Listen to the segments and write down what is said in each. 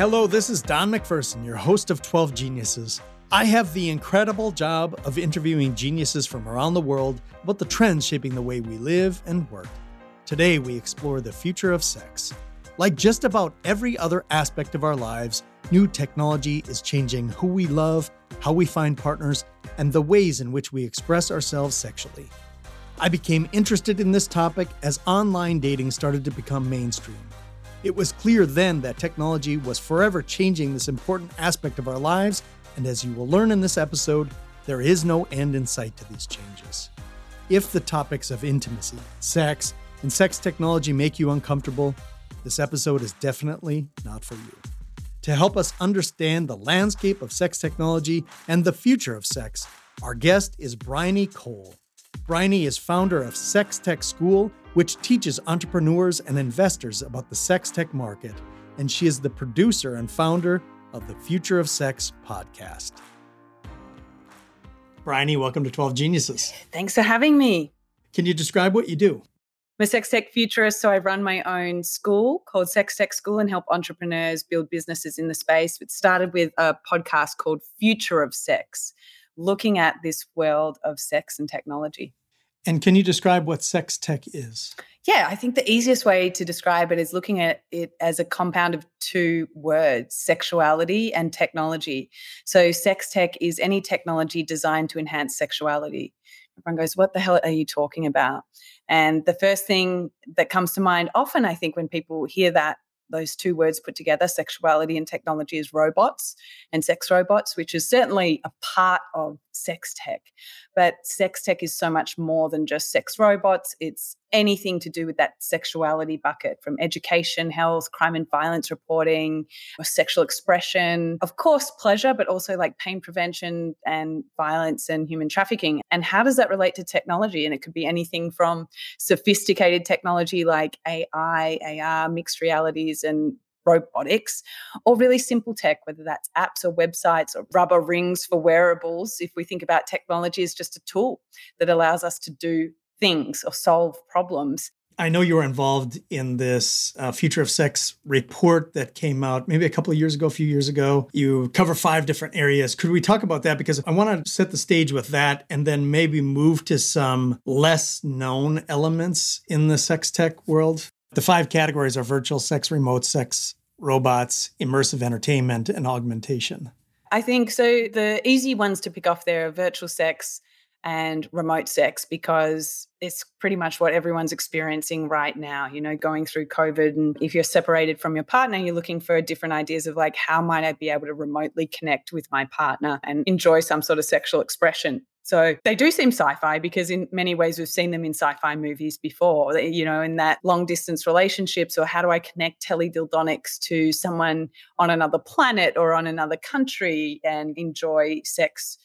Hello, this is Don MacPherson, your host of 12 Geniuses. I have the incredible job of interviewing geniuses from around the world about the trends shaping the way we live and work. Today, we explore the future of sex. Like just about every other aspect of our lives, new technology is changing who we love, how we find partners, and the ways in which we express ourselves sexually. I became interested in this topic as online dating started to become mainstream. It was clear then that technology was forever changing this important aspect of our lives, and as you will learn in this episode, there is no end in sight to these changes. If the topics of intimacy, sex, and sex technology make you uncomfortable, this episode is definitely not for you. To help us understand the landscape of sex technology and the future of sex, our guest is Bryony Cole. Bryony is founder of Sex Tech School which teaches entrepreneurs and investors about the sex tech market, and she is the producer and founder of the Future of Sex podcast. Bryony, welcome to 12 Geniuses. Thanks for having me. Can you describe what you do? I'm a sex tech futurist, so I run my own school called Sex Tech School and help entrepreneurs build businesses in the space. It started with a podcast called Future of Sex, looking at this world of sex and technology. And can you describe what sex tech is? Yeah, I think the easiest way to describe it is looking at it as a compound of two words sexuality and technology. So, sex tech is any technology designed to enhance sexuality. Everyone goes, What the hell are you talking about? And the first thing that comes to mind often, I think, when people hear that those two words put together, sexuality and technology, is robots and sex robots, which is certainly a part of sex tech. But sex tech is so much more than just sex robots. It's anything to do with that sexuality bucket from education, health, crime and violence reporting, or sexual expression, of course, pleasure, but also like pain prevention and violence and human trafficking. And how does that relate to technology? And it could be anything from sophisticated technology like AI, AR, mixed realities, and robotics or really simple tech, whether that's apps or websites or rubber rings for wearables. If we think about technology as just a tool that allows us to do things or solve problems. I know you were involved in this uh, Future of Sex report that came out maybe a couple of years ago, a few years ago. You cover five different areas. Could we talk about that? Because I want to set the stage with that and then maybe move to some less known elements in the sex tech world. The five categories are virtual sex, remote sex, robots, immersive entertainment, and augmentation. I think so. The easy ones to pick off there are virtual sex and remote sex because it's pretty much what everyone's experiencing right now, you know, going through COVID. And if you're separated from your partner, you're looking for different ideas of like, how might I be able to remotely connect with my partner and enjoy some sort of sexual expression? So they do seem sci-fi because in many ways we've seen them in sci-fi movies before, you know, in that long distance relationships or how do I connect teledildonics to someone on another planet or on another country and enjoy sex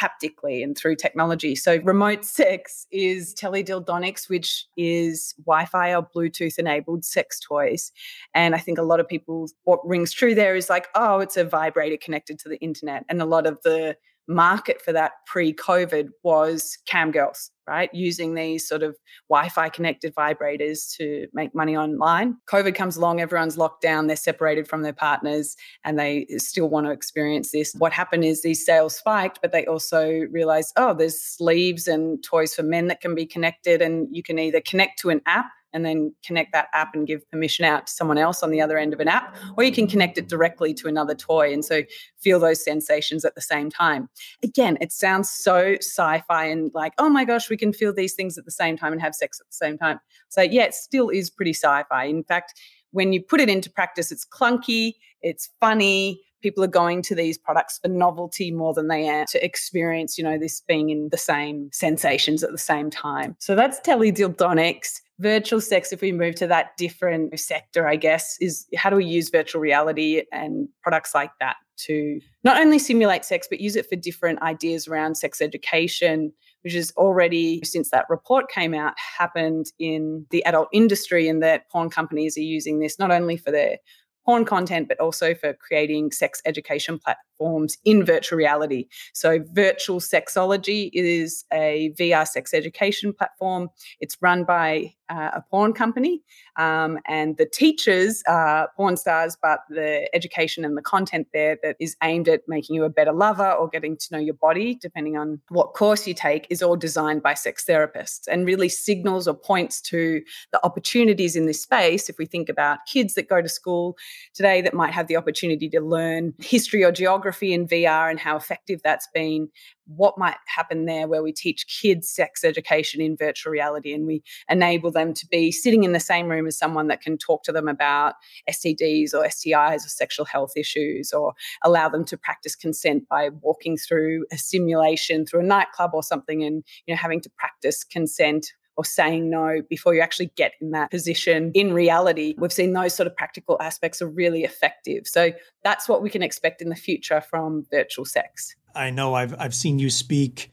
haptically and through technology. So remote sex is teledildonics, which is Wi-Fi or Bluetooth enabled sex toys. And I think a lot of people, what rings true there is like, oh, it's a vibrator connected to the internet. And a lot of the market for that pre-COVID was cam girls, right? Using these sort of Wi-Fi connected vibrators to make money online. COVID comes along, everyone's locked down, they're separated from their partners, and they still want to experience this. What happened is these sales spiked, but they also realized, oh, there's sleeves and toys for men that can be connected, and you can either connect to an app and then connect that app and give permission out to someone else on the other end of an app, or you can connect it directly to another toy and so feel those sensations at the same time. Again, it sounds so sci fi and like, oh my gosh, we can feel these things at the same time and have sex at the same time. So, yeah, it still is pretty sci fi. In fact, when you put it into practice, it's clunky, it's funny, people are going to these products for novelty more than they are to experience, you know, this being in the same sensations at the same time. So that's teledildonics. Virtual sex, if we move to that different sector, I guess, is how do we use virtual reality and products like that to not only simulate sex, but use it for different ideas around sex education, which is already, since that report came out, happened in the adult industry, and that porn companies are using this not only for their porn content, but also for creating sex education platforms forms in virtual reality. So, Virtual Sexology is a VR sex education platform. It's run by uh, a porn company, um, and the teachers are porn stars, but the education and the content there that is aimed at making you a better lover or getting to know your body, depending on what course you take, is all designed by sex therapists and really signals or points to the opportunities in this space. If we think about kids that go to school today that might have the opportunity to learn history or geography in VR and how effective that's been, what might happen there where we teach kids sex education in virtual reality and we enable them to be sitting in the same room as someone that can talk to them about STDs or STIs or sexual health issues or allow them to practice consent by walking through a simulation through a nightclub or something and you know having to practice consent or saying no before you actually get in that position in reality. We've seen those sort of practical aspects are really effective. So that's what we can expect in the future from virtual sex. I know I've I've seen you speak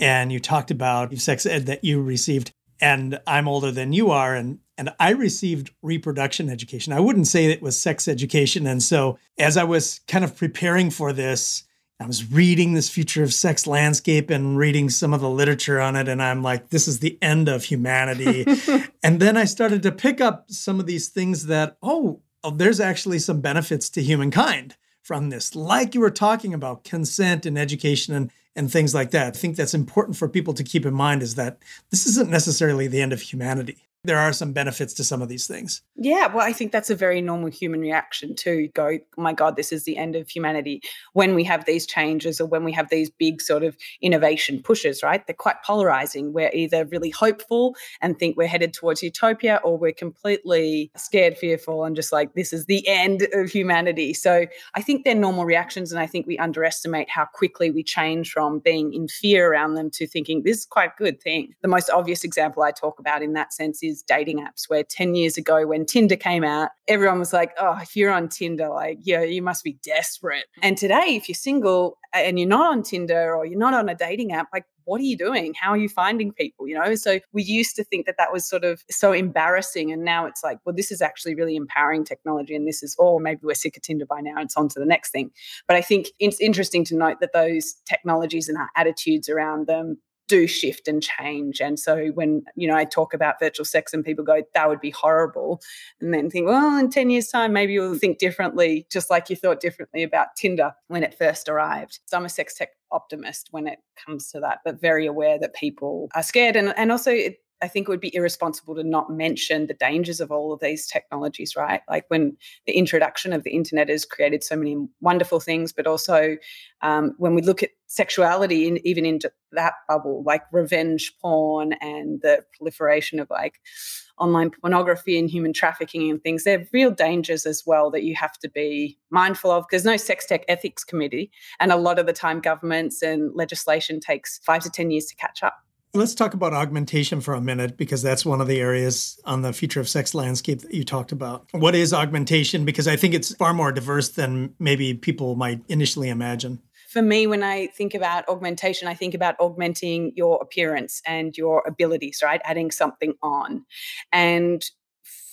and you talked about sex ed that you received and I'm older than you are and and I received reproduction education. I wouldn't say it was sex education and so as I was kind of preparing for this I was reading this future of sex landscape and reading some of the literature on it. And I'm like, this is the end of humanity. and then I started to pick up some of these things that, oh, oh, there's actually some benefits to humankind from this, like you were talking about consent and education and, and things like that. I think that's important for people to keep in mind is that this isn't necessarily the end of humanity there are some benefits to some of these things. Yeah, well, I think that's a very normal human reaction to go, oh my God, this is the end of humanity. When we have these changes or when we have these big sort of innovation pushes, right? They're quite polarizing. We're either really hopeful and think we're headed towards utopia, or we're completely scared, fearful, and just like, this is the end of humanity. So I think they're normal reactions. And I think we underestimate how quickly we change from being in fear around them to thinking this is quite a good thing. The most obvious example I talk about in that sense is dating apps where 10 years ago when Tinder came out, everyone was like, oh, if you're on Tinder, like, yeah, you must be desperate. Mm-hmm. And today, if you're single and you're not on Tinder or you're not on a dating app, like, what are you doing? How are you finding people? You know, so we used to think that that was sort of so embarrassing. And now it's like, well, this is actually really empowering technology. And this is, oh, maybe we're sick of Tinder by now. It's on to the next thing. But I think it's interesting to note that those technologies and our attitudes around them do shift and change. And so when, you know, I talk about virtual sex and people go, that would be horrible. And then think, well, in 10 years' time, maybe you'll think differently, just like you thought differently about Tinder when it first arrived. So I'm a sex tech optimist when it comes to that, but very aware that people are scared. And, and also, it, I think it would be irresponsible to not mention the dangers of all of these technologies, right? Like when the introduction of the internet has created so many wonderful things, but also um, when we look at sexuality, in, even into that bubble, like revenge porn and the proliferation of like online pornography and human trafficking and things, they're real dangers as well that you have to be mindful of. There's no sex tech ethics committee, and a lot of the time, governments and legislation takes five to 10 years to catch up. Let's talk about augmentation for a minute because that's one of the areas on the future of sex landscape that you talked about. What is augmentation? Because I think it's far more diverse than maybe people might initially imagine. For me, when I think about augmentation, I think about augmenting your appearance and your abilities, right? Adding something on. And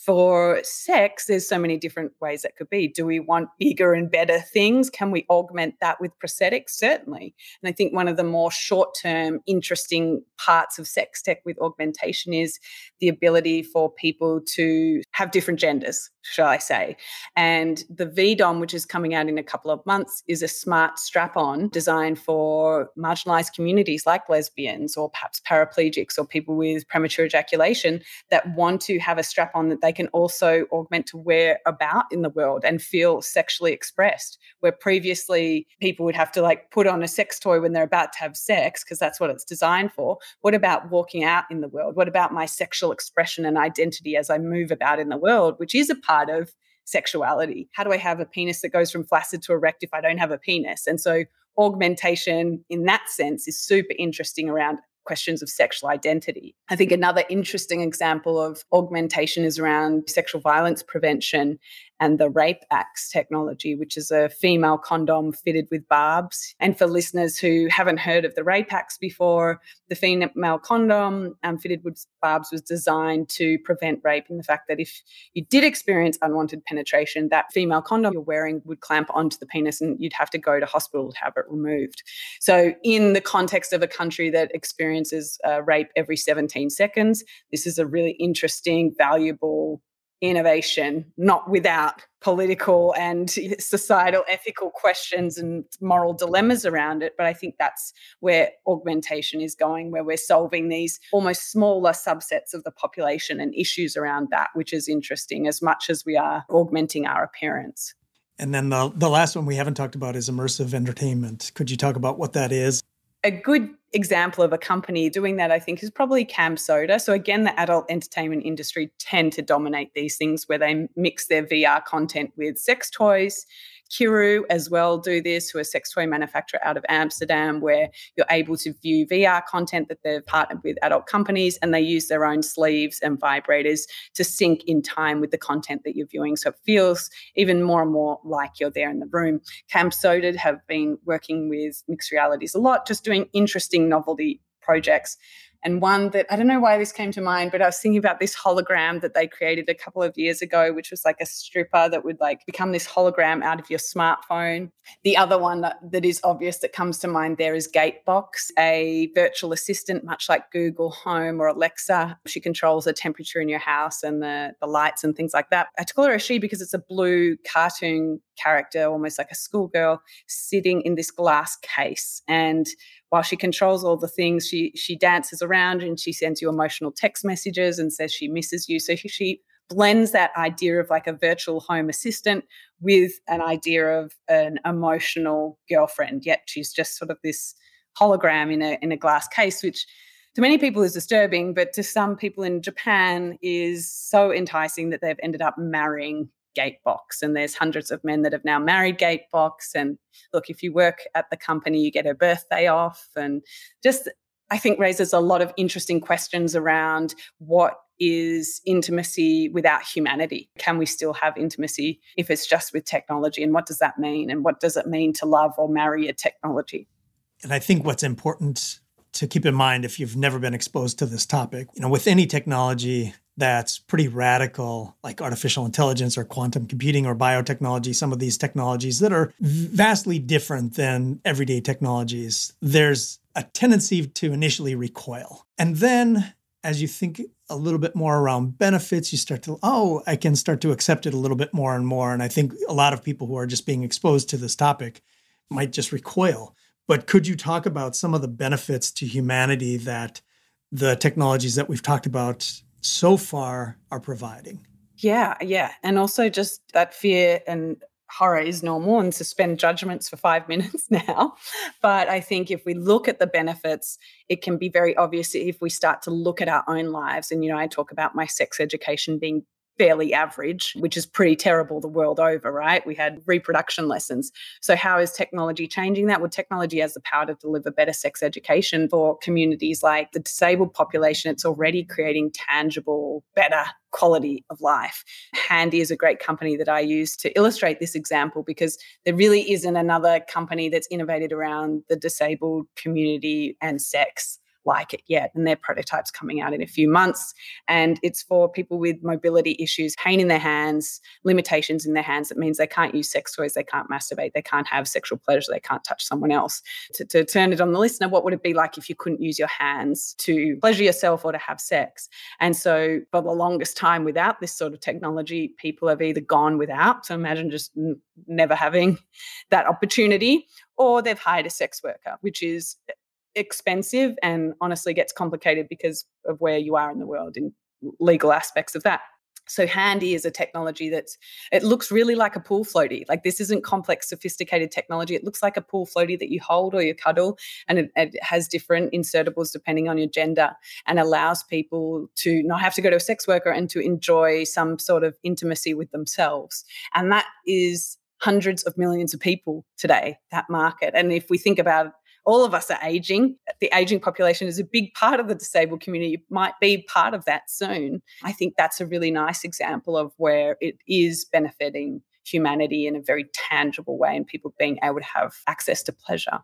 for sex, there's so many different ways that could be. Do we want bigger and better things? Can we augment that with prosthetics? Certainly. And I think one of the more short term, interesting parts of sex tech with augmentation is the ability for people to have different genders, shall I say. And the VDOM, which is coming out in a couple of months, is a smart strap on designed for marginalized communities like lesbians or perhaps paraplegics or people with premature ejaculation that want to have a strap on that they can also augment to where about in the world and feel sexually expressed. Where previously people would have to like put on a sex toy when they're about to have sex because that's what it's designed for. What about walking out in the world? What about my sexual expression and identity as I move about in the world, which is a part of sexuality? How do I have a penis that goes from flaccid to erect if I don't have a penis? And so augmentation in that sense is super interesting around questions of sexual identity. I think another interesting example of augmentation is around sexual violence prevention and the Rape Axe technology, which is a female condom fitted with barbs. And for listeners who haven't heard of the Rape Axe before, the female condom um, fitted with barbs was designed to prevent rape. And the fact that if you did experience unwanted penetration, that female condom you're wearing would clamp onto the penis and you'd have to go to hospital to have it removed. So, in the context of a country that experiences uh, rape every 17 seconds, this is a really interesting, valuable innovation, not without political and societal ethical questions and moral dilemmas around it. But I think that's where augmentation is going, where we're solving these almost smaller subsets of the population and issues around that, which is interesting as much as we are augmenting our appearance. And then the, the last one we haven't talked about is immersive entertainment. Could you talk about what that is? a good example of a company doing that, I think, is probably CamSoda. So again, the adult entertainment industry tend to dominate these things where they mix their VR content with sex toys Kiiroo as well do this, who are sex toy manufacturer out of Amsterdam, where you're able to view VR content that they've partnered with adult companies and they use their own sleeves and vibrators to sync in time with the content that you're viewing. So it feels even more and more like you're there in the room. CamSoda have been working with mixed realities a lot, just doing interesting novelty projects and one that I don't know why this came to mind, but I was thinking about this hologram that they created a couple of years ago, which was like a stripper that would like become this hologram out of your smartphone. The other one that, that is obvious that comes to mind there is Gatebox, a virtual assistant, much like Google Home or Alexa. She controls the temperature in your house and the, the lights and things like that. I call her a she because it's a blue cartoon character, almost like a schoolgirl, sitting in this glass case. And while she controls all the things, she she dances around and she sends you emotional text messages and says she misses you. So she blends that idea of like a virtual home assistant with an idea of an emotional girlfriend. Yet she's just sort of this hologram in a in a glass case, which to many people is disturbing, but to some people in Japan is so enticing that they've ended up marrying Gatebox. And there's hundreds of men that have now married Gatebox. And look, if you work at the company, you get a birthday off. And just, I think, raises a lot of interesting questions around what is intimacy without humanity? Can we still have intimacy if it's just with technology? And what does that mean? And what does it mean to love or marry a technology? And I think what's important to keep in mind if you've never been exposed to this topic, you know, with any technology, that's pretty radical, like artificial intelligence or quantum computing or biotechnology, some of these technologies that are vastly different than everyday technologies, there's a tendency to initially recoil. And then as you think a little bit more around benefits, you start to, oh, I can start to accept it a little bit more and more. And I think a lot of people who are just being exposed to this topic might just recoil. But could you talk about some of the benefits to humanity that the technologies that we've talked about so far are providing. Yeah, yeah. And also just that fear and horror is normal and suspend judgments for five minutes now. But I think if we look at the benefits, it can be very obvious if we start to look at our own lives. And, you know, I talk about my sex education being fairly average, which is pretty terrible the world over, right? We had reproduction lessons. So, how is technology changing that? Well, technology has the power to deliver better sex education for communities like the disabled population. It's already creating tangible, better quality of life. Handy is a great company that I use to illustrate this example because there really isn't another company that's innovated around the disabled community and sex like it yet. And their prototype's coming out in a few months. And it's for people with mobility issues, pain in their hands, limitations in their hands. That means they can't use sex toys, they can't masturbate, they can't have sexual pleasure, they can't touch someone else. To, to turn it on the listener, what would it be like if you couldn't use your hands to pleasure yourself or to have sex? And so, for the longest time without this sort of technology, people have either gone without. So imagine just n- never having that opportunity, or they've hired a sex worker, which is expensive and honestly gets complicated because of where you are in the world in legal aspects of that. So handy is a technology that's it looks really like a pool floaty. Like this isn't complex, sophisticated technology. It looks like a pool floaty that you hold or you cuddle, and it, it, has different insertables depending on your gender, and allows people to not have to go to a sex worker and to enjoy some sort of intimacy with themselves. And that is hundreds of millions of people today. That market, and if we think about all of us are aging. The aging population is a big part of the disabled community. Might be part of that soon. I think that's a really nice example of where it is benefiting humanity in a very tangible way and people being able to have access to pleasure.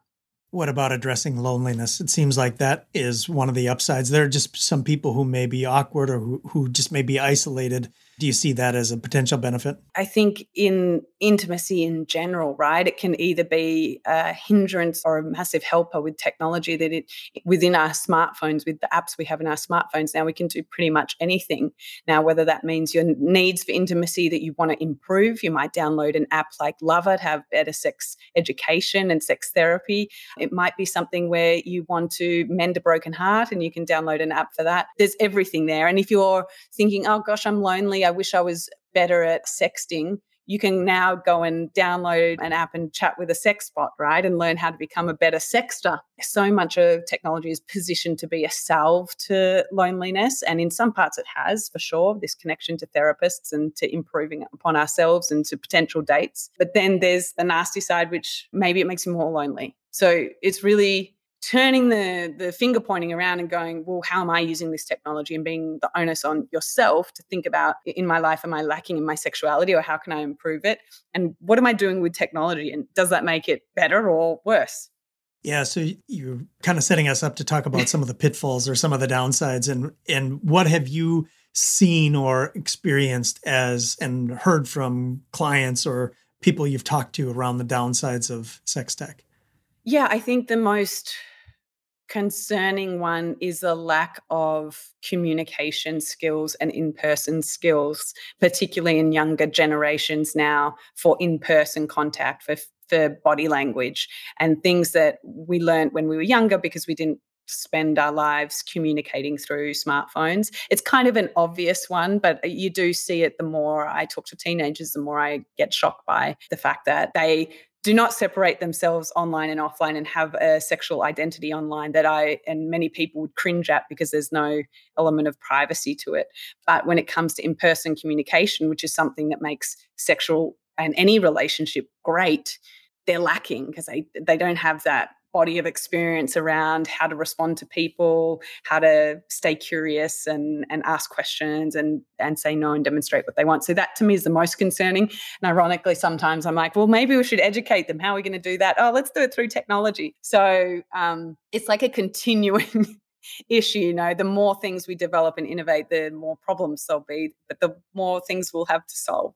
What about addressing loneliness? It seems like that is one of the upsides. There are just some people who may be awkward or who, who just may be isolated do you see that as a potential benefit? I think in intimacy in general, right? It can either be a hindrance or a massive helper with technology that it within our smartphones, with the apps we have in our smartphones now, we can do pretty much anything. Now, whether that means your needs for intimacy that you want to improve, you might download an app like Loveit to have better sex education and sex therapy. It might be something where you want to mend a broken heart and you can download an app for that. There's everything there. And if you're thinking, oh gosh, I'm lonely, I wish I was better at sexting, you can now go and download an app and chat with a sex bot, right? And learn how to become a better sexter. So much of technology is positioned to be a salve to loneliness. And in some parts, it has for sure this connection to therapists and to improving upon ourselves and to potential dates. But then there's the nasty side, which maybe it makes you more lonely. So it's really turning the the finger pointing around and going well how am i using this technology and being the onus on yourself to think about in my life am i lacking in my sexuality or how can i improve it? And what am i doing with technology? And does that make it better or worse? Yeah, so you're kind of setting us up to talk about some of the pitfalls or some of the downsides and and what have you seen or experienced as and heard from clients or people you've talked to around the downsides of sex tech? Yeah, I think the most concerning one is the lack of communication skills and in person skills, particularly in younger generations now, for in person contact, for, for body language, and things that we learned when we were younger because we didn't spend our lives communicating through smartphones. It's kind of an obvious one, but you do see it the more I talk to teenagers, the more I get shocked by the fact that they do not separate themselves online and offline and have a sexual identity online that I and many people would cringe at because there's no element of privacy to it. But when it comes to in person communication, which is something that makes sexual and any relationship great, they're lacking because they, they don't have that body of experience around how to respond to people, how to stay curious and, and ask questions and, and say no and demonstrate what they want. So that to me is the most concerning. And ironically, sometimes I'm like, well, maybe we should educate them. How are we going to do that? Oh, let's do it through technology. So um, it's like a continuing issue. You know, the more things we develop and innovate, the more problems there'll be, but the more things we'll have to solve.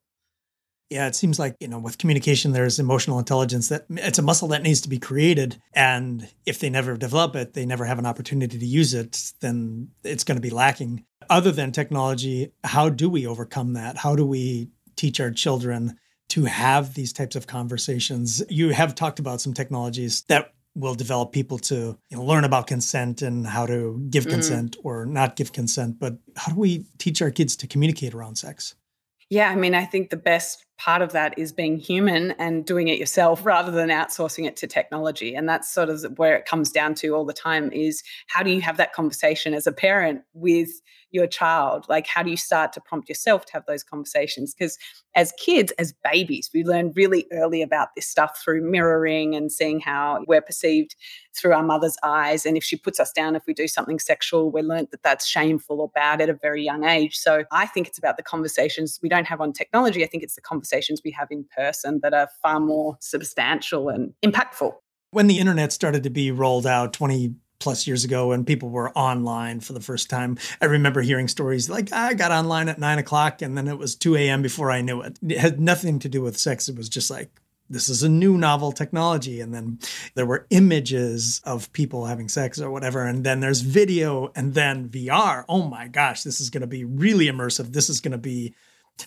Yeah, it seems like, you know, with communication, there's emotional intelligence that it's a muscle that needs to be created. And if they never develop it, they never have an opportunity to use it, then it's going to be lacking. Other than technology, how do we overcome that? How do we teach our children to have these types of conversations? You have talked about some technologies that will develop people to you know, learn about consent and how to give mm. consent or not give consent. But how do we teach our kids to communicate around sex? Yeah, I mean, I think the best part of that is being human and doing it yourself rather than outsourcing it to technology. And that's sort of where it comes down to all the time is how do you have that conversation as a parent with your child? Like, how do you start to prompt yourself to have those conversations? Because as kids, as babies, we learn really early about this stuff through mirroring and seeing how we're perceived through our mother's eyes. And if she puts us down, if we do something sexual, we learn that that's shameful or bad at a very young age. So I think it's about the conversations we don't have on technology. I think it's the conversations we have in person that are far more substantial and impactful. When the internet started to be rolled out 20 plus years ago when people were online for the first time. I remember hearing stories like I got online at nine o'clock and then it was 2 a.m. before I knew it. It had nothing to do with sex. It was just like, this is a new novel technology. And then there were images of people having sex or whatever. And then there's video and then VR. Oh my gosh, this is going to be really immersive. This is going to be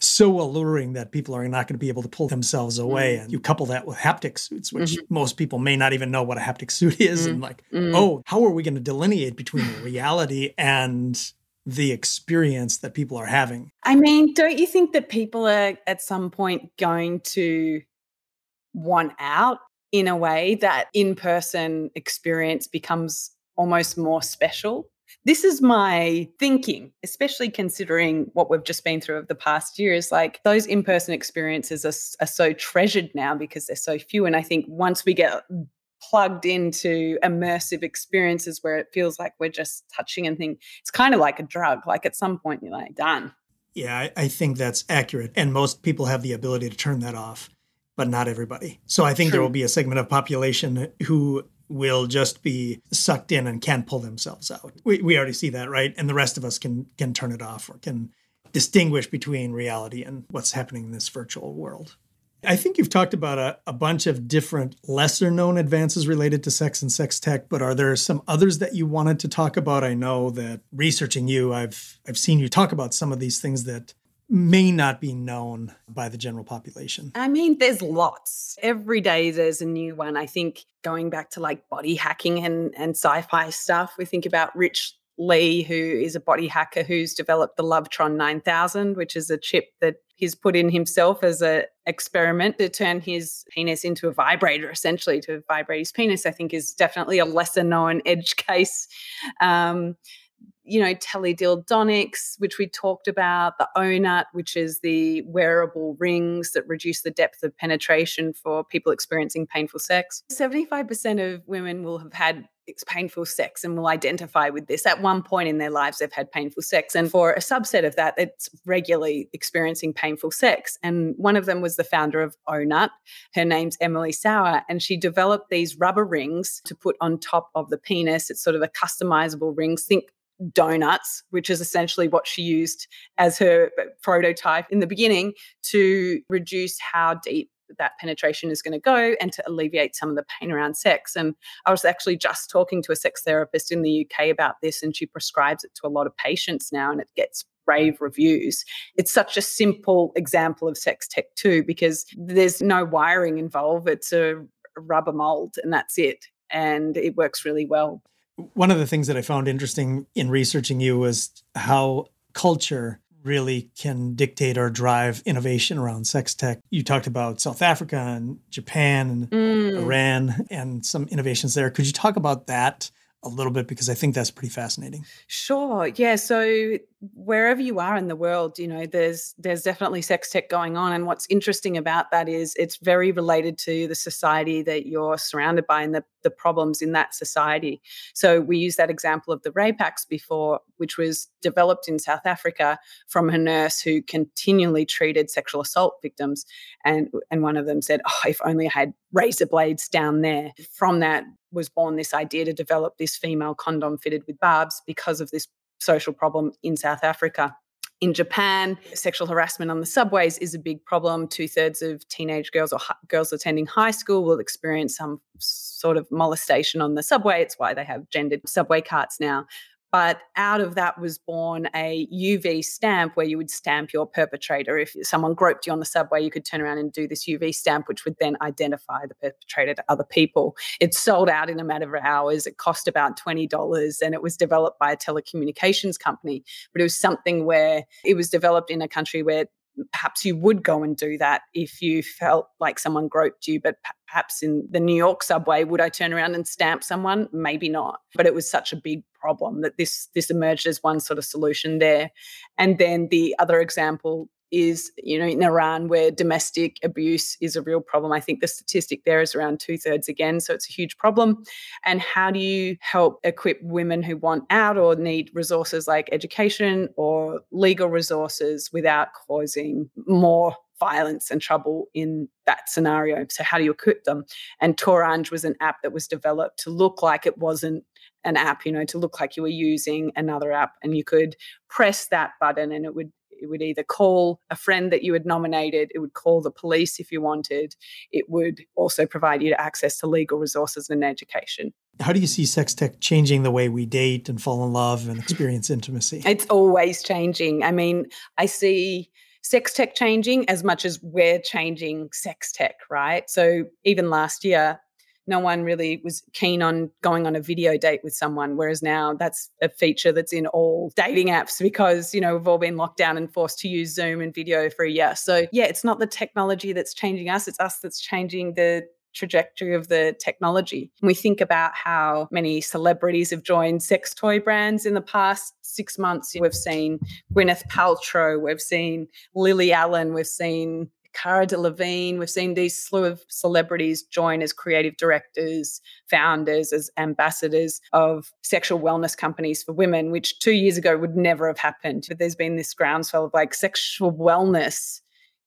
so alluring that people are not going to be able to pull themselves away. Mm-hmm. And you couple that with haptic suits, which mm-hmm. most people may not even know what a haptic suit is. Mm-hmm. And like, mm-hmm. oh, how are we going to delineate between reality and the experience that people are having? I mean, don't you think that people are at some point going to want out in a way that in person experience becomes almost more special? This is my thinking, especially considering what we've just been through of the past year. Is like those in person experiences are, are so treasured now because they're so few. And I think once we get plugged into immersive experiences where it feels like we're just touching and thing. It's kind of like a drug. Like at some point you're like, done. Yeah, I, I think that's accurate. And most people have the ability to turn that off, but not everybody. So I think True. there will be a segment of population who will just be sucked in and can't pull themselves out. We, we already see that, right? And the rest of us can can turn it off or can distinguish between reality and what's happening in this virtual world. I think you've talked about a, a bunch of different lesser known advances related to sex and sex tech, but are there some others that you wanted to talk about? I know that researching you, I've I've seen you talk about some of these things that may not be known by the general population. I mean, there's lots. Every day there's a new one. I think going back to like body hacking and, and sci-fi stuff, we think about Rich Lee, who is a body hacker who's developed the Lovetron 9000, which is a chip that he's put in himself as an experiment to turn his penis into a vibrator, essentially to vibrate his penis, I think is definitely a lesser known edge case. Um, you know, teledildonics, which we talked about, the Ohnut, which is the wearable rings that reduce the depth of penetration for people experiencing painful sex. 75% of women will have had painful sex and will identify with this. At one point in their lives, they've had painful sex. And for a subset of that, it's regularly experiencing painful sex. And one of them was the founder of Ohnut. Her name's Emily Sauer. And she developed these rubber rings to put on top of the penis. It's sort of a customizable rings. Think donuts, which is essentially what she used as her prototype in the beginning to reduce how deep that penetration is going to go and to alleviate some of the pain around sex. And I was actually just talking to a sex therapist in the UK about this, and she prescribes it to a lot of patients now, and it gets rave reviews. It's such a simple example of sex tech, too, because there's no wiring involved. It's a rubber mold, and that's it. And it works really well. One of the things that I found interesting in researching you was how culture really can dictate or drive innovation around sex tech. You talked about South Africa and Japan and mm. Iran and some innovations there. Could you talk about that a little bit because I think that's pretty fascinating. Sure. Yeah. So wherever you are in the world, you know, there's there's definitely sex tech going on. And what's interesting about that is it's very related to the society that you're surrounded by and the, the problems in that society. So we used that example of the Rape Axe before, which was developed in South Africa from a nurse who continually treated sexual assault victims. And and one of them said, Oh, if only I had razor blades down there. From that, was born this idea to develop this female condom fitted with barbs because of this social problem in South Africa. In Japan, sexual harassment on the subways is a big problem. Two thirds of teenage girls or girls attending high school will experience some sort of molestation on the subway. It's why they have gendered subway carts now. But out of that was born a UV stamp where you would stamp your perpetrator. If someone groped you on the subway, you could turn around and do this UV stamp, which would then identify the perpetrator to other people. It sold out in a matter of hours. It cost about $20 and it was developed by a telecommunications company. But it was something where it was developed in a country where perhaps you would go and do that if you felt like someone groped you but perhaps in the new york subway would i turn around and stamp someone maybe not but it was such a big problem that this this emerged as one sort of solution there and then the other example is, you know, in Iran where domestic abuse is a real problem. I think the statistic there is around two thirds again. So it's a huge problem. And how do you help equip women who want out or need resources like education or legal resources without causing more violence and trouble in that scenario. So, how do you equip them? And Torange was an app that was developed to look like it wasn't an app, you know, to look like you were using another app. And you could press that button and it would it would either call a friend that you had nominated, it would call the police if you wanted, it would also provide you access to legal resources and education. How do you see sex tech changing the way we date and fall in love and experience intimacy? It's always changing. I mean, I see sex tech changing as much as we're changing sex tech, right? So even last year, no one really was keen on going on a video date with someone whereas now that's a feature that's in all dating apps because you know we've all been locked down and forced to use zoom and video for a year so yeah it's not the technology that's changing us it's us that's changing the trajectory of the technology. we think about how many celebrities have joined sex toy brands in the past six months. We've seen Gwyneth Paltrow, we've seen Lily Allen, we've seen Cara Delevingne. We've seen these slew of celebrities join as creative directors, founders, as ambassadors of sexual wellness companies for women, which two years ago would never have happened. But there's been this groundswell of like sexual wellness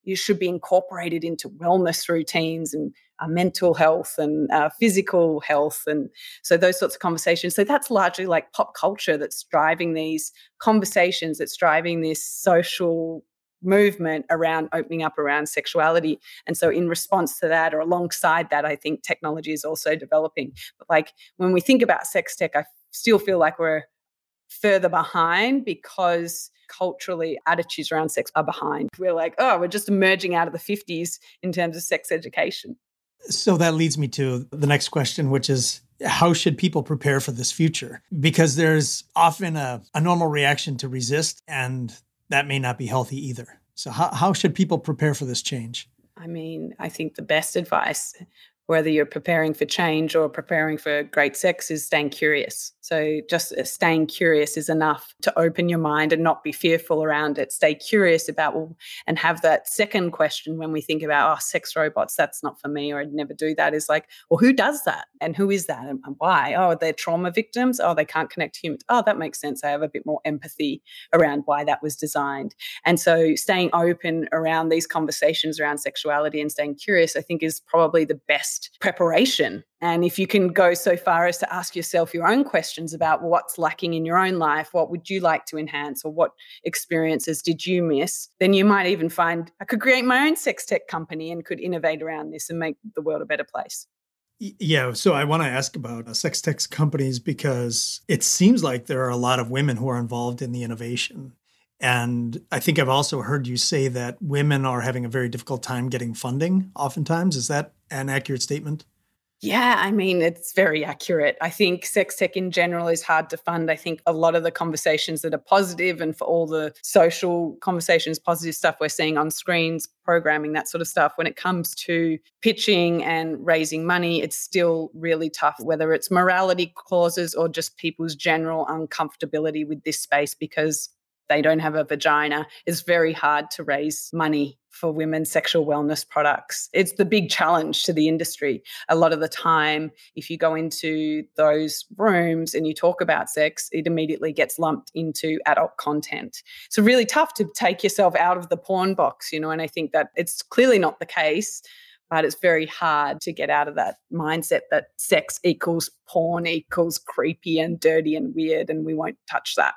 you should be incorporated into wellness routines and uh, mental health and uh, physical health and so those sorts of conversations so that's largely like pop culture that's driving these conversations that's driving this social movement around opening up around sexuality and so in response to that or alongside that i think technology is also developing but like when we think about sex tech i still feel like we're further behind because culturally attitudes around sex are behind. We're like, oh, we're just emerging out of the 50s in terms of sex education. So that leads me to the next question, which is how should people prepare for this future? Because there's often a, a normal reaction to resist, and that may not be healthy either. So, how, how should people prepare for this change? I mean, I think the best advice whether you're preparing for change or preparing for great sex is staying curious. So just uh, staying curious is enough to open your mind and not be fearful around it. Stay curious about and have that second question when we think about oh sex robots that's not for me or I'd never do that is like well who does that and who is that and why? Oh they're trauma victims. Oh they can't connect to humans. Oh that makes sense. I have a bit more empathy around why that was designed. And so staying open around these conversations around sexuality and staying curious I think is probably the best preparation. And if you can go so far as to ask yourself your own questions about what's lacking in your own life, what would you like to enhance, or what experiences did you miss, then you might even find I could create my own sex tech company and could innovate around this and make the world a better place. Yeah, so I want to ask about uh, sex tech companies because it seems like there are a lot of women who are involved in the innovation. And I think I've also heard you say that women are having a very difficult time getting funding, oftentimes. Is that an accurate statement? Yeah, I mean, it's very accurate. I think sex tech in general is hard to fund. I think a lot of the conversations that are positive and for all the social conversations, positive stuff we're seeing on screens, programming, that sort of stuff, when it comes to pitching and raising money, it's still really tough, whether it's morality clauses or just people's general uncomfortability with this space because they don't have a vagina, it's very hard to raise money for women's sexual wellness products. It's the big challenge to the industry. A lot of the time, if you go into those rooms and you talk about sex, it immediately gets lumped into adult content. So, really tough to take yourself out of the porn box, you know, and I think that it's clearly not the case. But it's very hard to get out of that mindset that sex equals porn equals creepy and dirty and weird, and we won't touch that.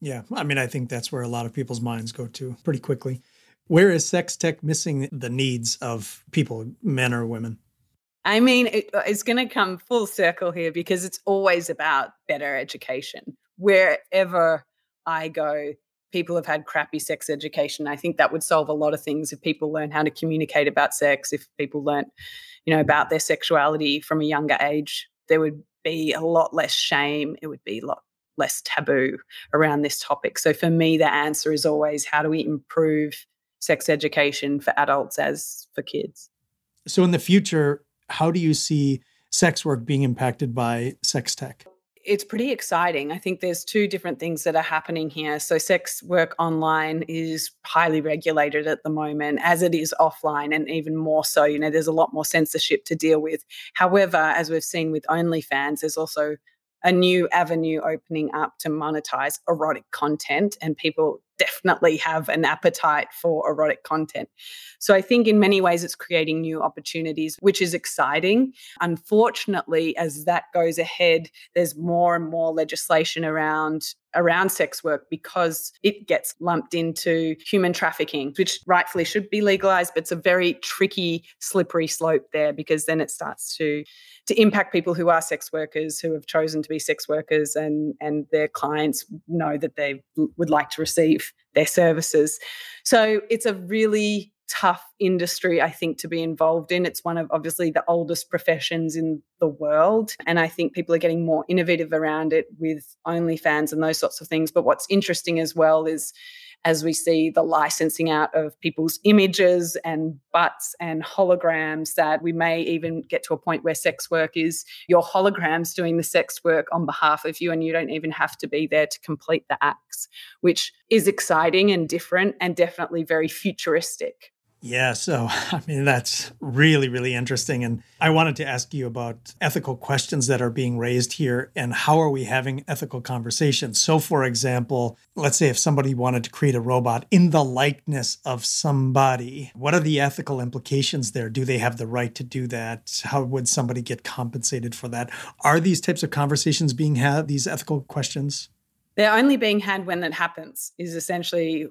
Yeah, I mean, I think that's where a lot of people's minds go to pretty quickly. Where is sex tech missing the needs of people, men or women? I mean, it, uh, it's going to come full circle here because it's always about better education. Wherever I go, people have had crappy sex education. I think that would solve a lot of things if people learn how to communicate about sex, if people learn, you know, about their sexuality from a younger age, there would be a lot less shame. It would be a lot less taboo around this topic. So for me, the answer is always how do we improve sex education for adults as for kids? So in the future, how do you see sex work being impacted by sex tech? It's pretty exciting. I think there's two different things that are happening here. So, sex work online is highly regulated at the moment, as it is offline, and even more so. You know, there's a lot more censorship to deal with. However, as we've seen with OnlyFans, there's also a new avenue opening up to monetize erotic content and people definitely have an appetite for erotic content. So I think in many ways it's creating new opportunities, which is exciting. Unfortunately, as that goes ahead, there's more and more legislation around around sex work because it gets lumped into human trafficking, which rightfully should be legalized, but it's a very tricky, slippery slope there because then it starts to to impact people who are sex workers who have chosen to be sex workers and and their clients know that they would like to receive their services. So it's a really tough industry, I think, to be involved in. It's one of obviously the oldest professions in the world. And I think people are getting more innovative around it with OnlyFans and those sorts of things. But what's interesting as well is as we see the licensing out of people's images and butts and holograms, that we may even get to a point where sex work is your holograms doing the sex work on behalf of you, and you don't even have to be there to complete the acts, which is exciting and different and definitely very futuristic. Yeah, so I mean, that's really, really interesting. And I wanted to ask you about ethical questions that are being raised here and how are we having ethical conversations? So, for example, let's say if somebody wanted to create a robot in the likeness of somebody, what are the ethical implications there? Do they have the right to do that? How would somebody get compensated for that? Are these types of conversations being had, these ethical questions? They're only being had when that happens, is essentially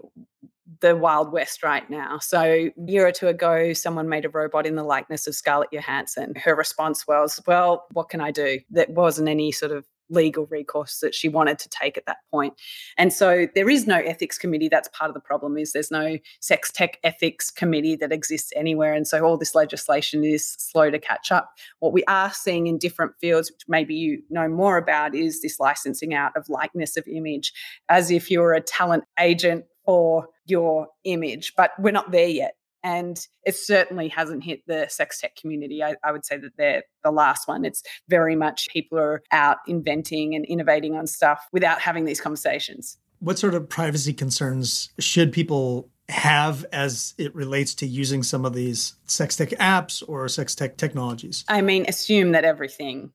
the Wild West right now. So, a year or two ago, someone made a robot in the likeness of Scarlett Johansson. Her response was, Well, what can I do? There wasn't any sort of legal recourse that she wanted to take at that point. And so there is no ethics committee. That's part of the problem is there's no sex tech ethics committee that exists anywhere. And so all this legislation is slow to catch up. What we are seeing in different fields, which maybe you know more about, is this licensing out of likeness of image as if you're a talent agent or your image, but we're not there yet. And it certainly hasn't hit the sex tech community. I, I, would say that they're the last one. It's very much people are out inventing and innovating on stuff without having these conversations. What sort of privacy concerns should people have as it relates to using some of these sex tech apps or sex tech technologies? I mean, assume that everything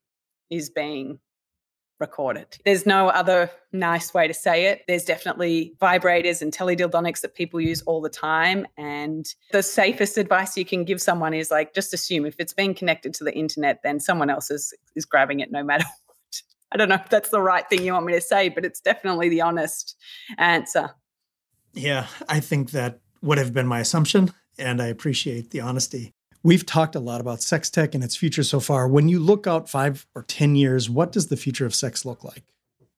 is being recorded. There's no other nice way to say it. There's definitely vibrators and teledildonics that people use all the time. And the safest advice you can give someone is like, just assume if it's being connected to the internet, then someone else is, is grabbing it no matter what. I don't know if that's the right thing you want me to say, but it's definitely the honest answer. Yeah, I think that would have been my assumption. And I appreciate the honesty. We've talked a lot about sex tech and its future so far. When you look out five or 10 years, what does the future of sex look like?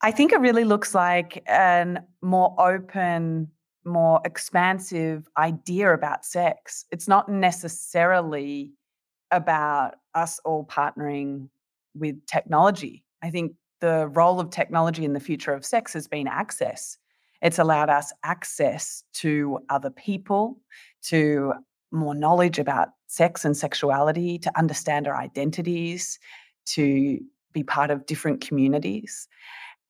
I think it really looks like a more open, more expansive idea about sex. It's not necessarily about us all partnering with technology. I think the role of technology in the future of sex has been access. It's allowed us access to other people, to more knowledge about sex and sexuality, to understand our identities, to be part of different communities.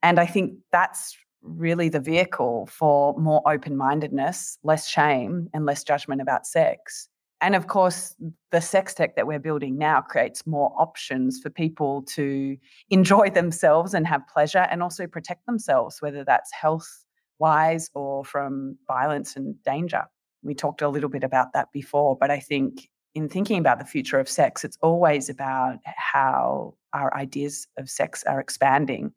And I think that's really the vehicle for more open mindedness, less shame, and less judgment about sex. And of course, the sex tech that we're building now creates more options for people to enjoy themselves and have pleasure and also protect themselves, whether that's health wise or from violence and danger. We talked a little bit about that before, but I think in thinking about the future of sex, it's always about how our ideas of sex are expanding.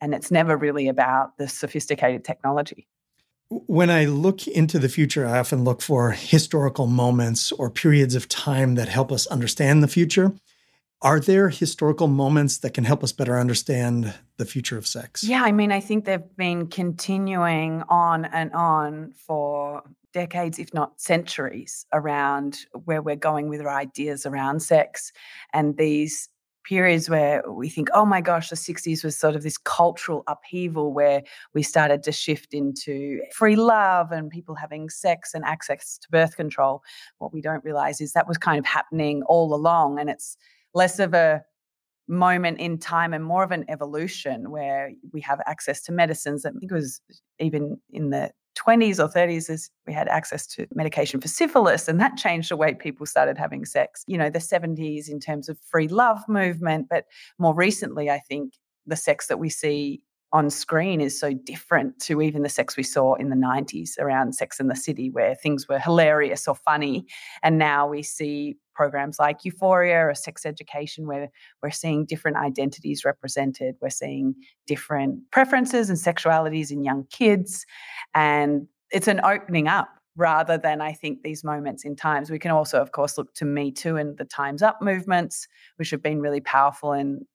And it's never really about the sophisticated technology. When I look into the future, I often look for historical moments or periods of time that help us understand the future. Are there historical moments that can help us better understand the future of sex? Yeah, I mean, I think they've been continuing on and on for decades, if not centuries, around where we're going with our ideas around sex. And these periods where we think, oh my gosh, the 60s was sort of this cultural upheaval where we started to shift into free love and people having sex and access to birth control. What we don't realize is that was kind of happening all along. And it's less of a moment in time and more of an evolution where we have access to medicines. I think it was even in the 20s or 30s is we had access to medication for syphilis and that changed the way people started having sex. You know the 70s in terms of free love movement but more recently i think the sex that we see on screen is so different to even the sex we saw in the 90s around Sex and the City, where things were hilarious or funny. And now we see programs like Euphoria or Sex Education, where we're seeing different identities represented. We're seeing different preferences and sexualities in young kids. And it's an opening up rather than I think these moments in times. We can also, of course, look to Me Too and the Time's Up movements, which have been really powerful in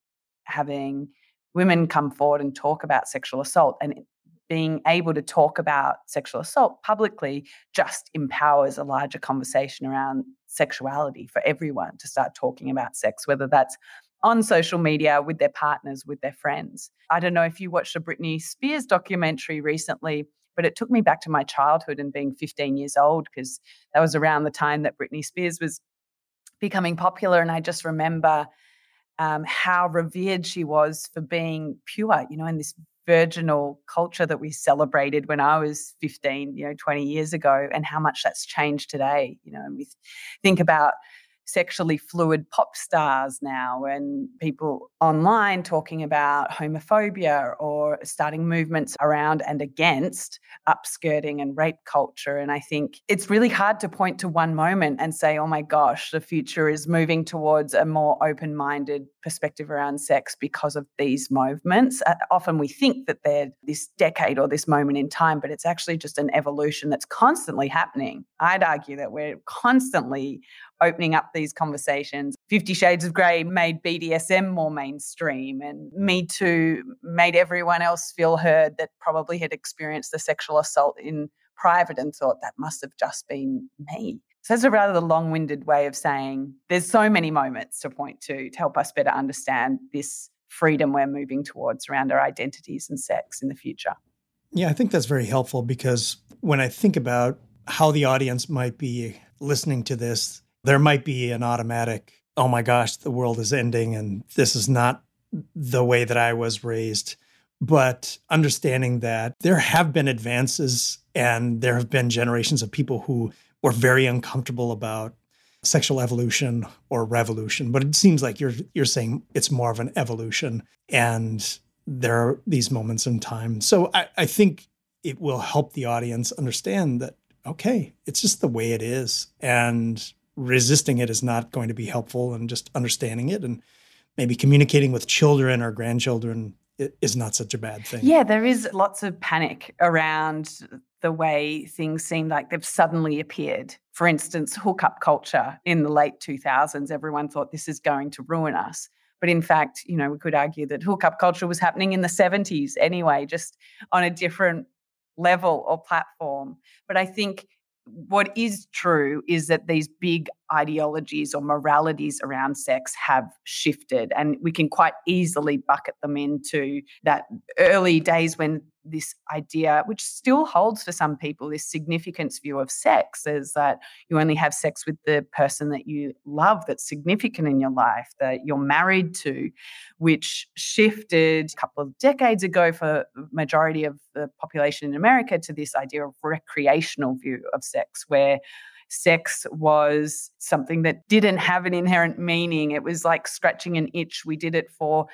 having women come forward and talk about sexual assault and being able to talk about sexual assault publicly just empowers a larger conversation around sexuality for everyone to start talking about sex, whether that's on social media with their partners, with their friends. I don't know if you watched a Britney Spears documentary recently, but it took me back to my childhood and being 15 years old because that was around the time that Britney Spears was becoming popular. And I just remember um, how revered she was for being pure, you know, in this virginal culture that we celebrated when I was 15, you know, 20 years ago, and how much that's changed today. You know, and we think about sexually fluid pop stars now and people online talking about homophobia or starting movements around and against upskirting and rape culture. And I think it's really hard to point to one moment and say, oh my gosh, the future is moving towards a more open minded perspective around sex because of these movements. Uh, often we think that they're this decade or this moment in time, but it's actually just an evolution that's constantly happening. I'd argue that we're constantly opening up these conversations. Fifty Shades of Grey made BDSM more mainstream, and Me Too made everyone else feel heard that probably had experienced the sexual assault in private and thought that must have just been me. So that's a rather long winded way of saying there's so many moments to point to to help us better understand this freedom we're moving towards around our identities and sex in the future. Yeah, I think that's very helpful because when I think about how the audience might be listening to this, there might be an automatic, oh my gosh, the world is ending and this is not the way that I was raised. But understanding that there have been advances and there have been generations of people who were very uncomfortable about sexual evolution or revolution. But it seems like you're you're saying it's more of an evolution and there are these moments in time. So I, I think it will help the audience understand that okay, it's just the way it is. And resisting it is not going to be helpful and just understanding it and maybe communicating with children or grandchildren is not such a bad thing. Yeah, there is lots of panic around the way things seem like they've suddenly appeared. For instance, hookup culture in the late 2000s, everyone thought this is going to ruin us. But in fact, you know, we could argue that hookup culture was happening in the 70s anyway, just on a different level or platform. But I think what is true is that these big ideologies or moralities around sex have shifted, and we can quite easily bucket them into that early days when this idea, which still holds for some people, this significance view of sex is that you only have sex with the person that you love, that's significant in your life, that you're married to, which shifted a couple of decades ago for majority of the population in America to this idea of recreational view of sex, where sex was something that didn't have an inherent meaning. It was like scratching an itch. We did it for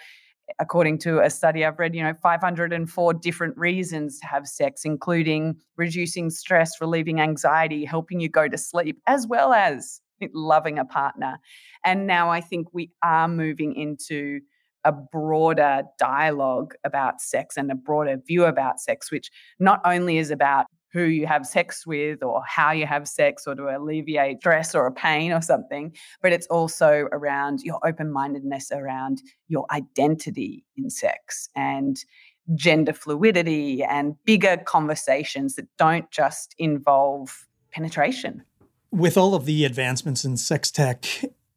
according to a study I've read, you know, 504 different reasons to have sex, including reducing stress, relieving anxiety, helping you go to sleep, as well as loving a partner. And now I think we are moving into a broader dialogue about sex and a broader view about sex, which not only is about who you have sex with or how you have sex or to alleviate stress or a pain or something, but it's also around your open mindedness around your identity in sex and gender fluidity and bigger conversations that don't just involve penetration. With all of the advancements in sex tech,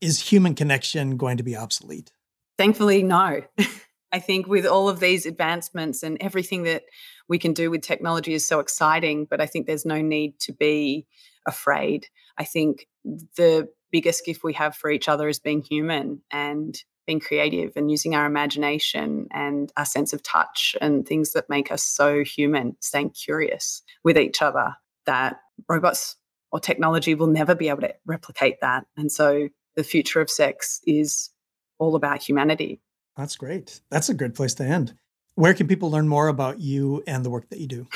is human connection going to be obsolete? Thankfully, no. I think with all of these advancements and everything that we can do with technology is so exciting, but I think there's no need to be afraid. I think the biggest gift we have for each other is being human and being creative and using our imagination and our sense of touch and things that make us so human, staying curious with each other that robots or technology will never be able to replicate that. And so the future of sex is all about humanity. That's great. That's a good place to end. Where can people learn more about you and the work that you do?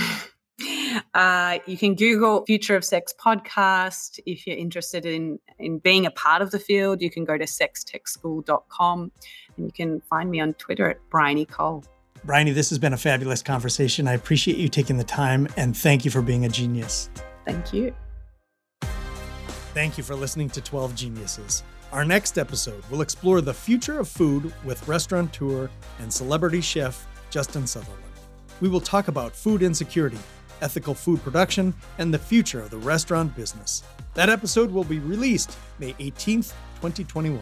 Uh, you can Google Future of Sex podcast. If you're interested in, in being a part of the field, you can go to sextechschool.com and you can find me on Twitter at Bryony Cole. Bryony, this has been a fabulous conversation. I appreciate you taking the time and thank you for being a genius. Thank you. Thank you for listening to 12 Geniuses. Our next episode will explore the future of food with restaurateur and celebrity chef Justin Sutherland. We will talk about food insecurity, ethical food production, and the future of the restaurant business. That episode will be released May 18th, 2021.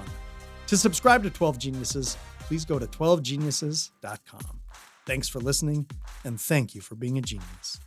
To subscribe to 12 Geniuses, please go to 12geniuses.com. Thanks for listening, and thank you for being a genius.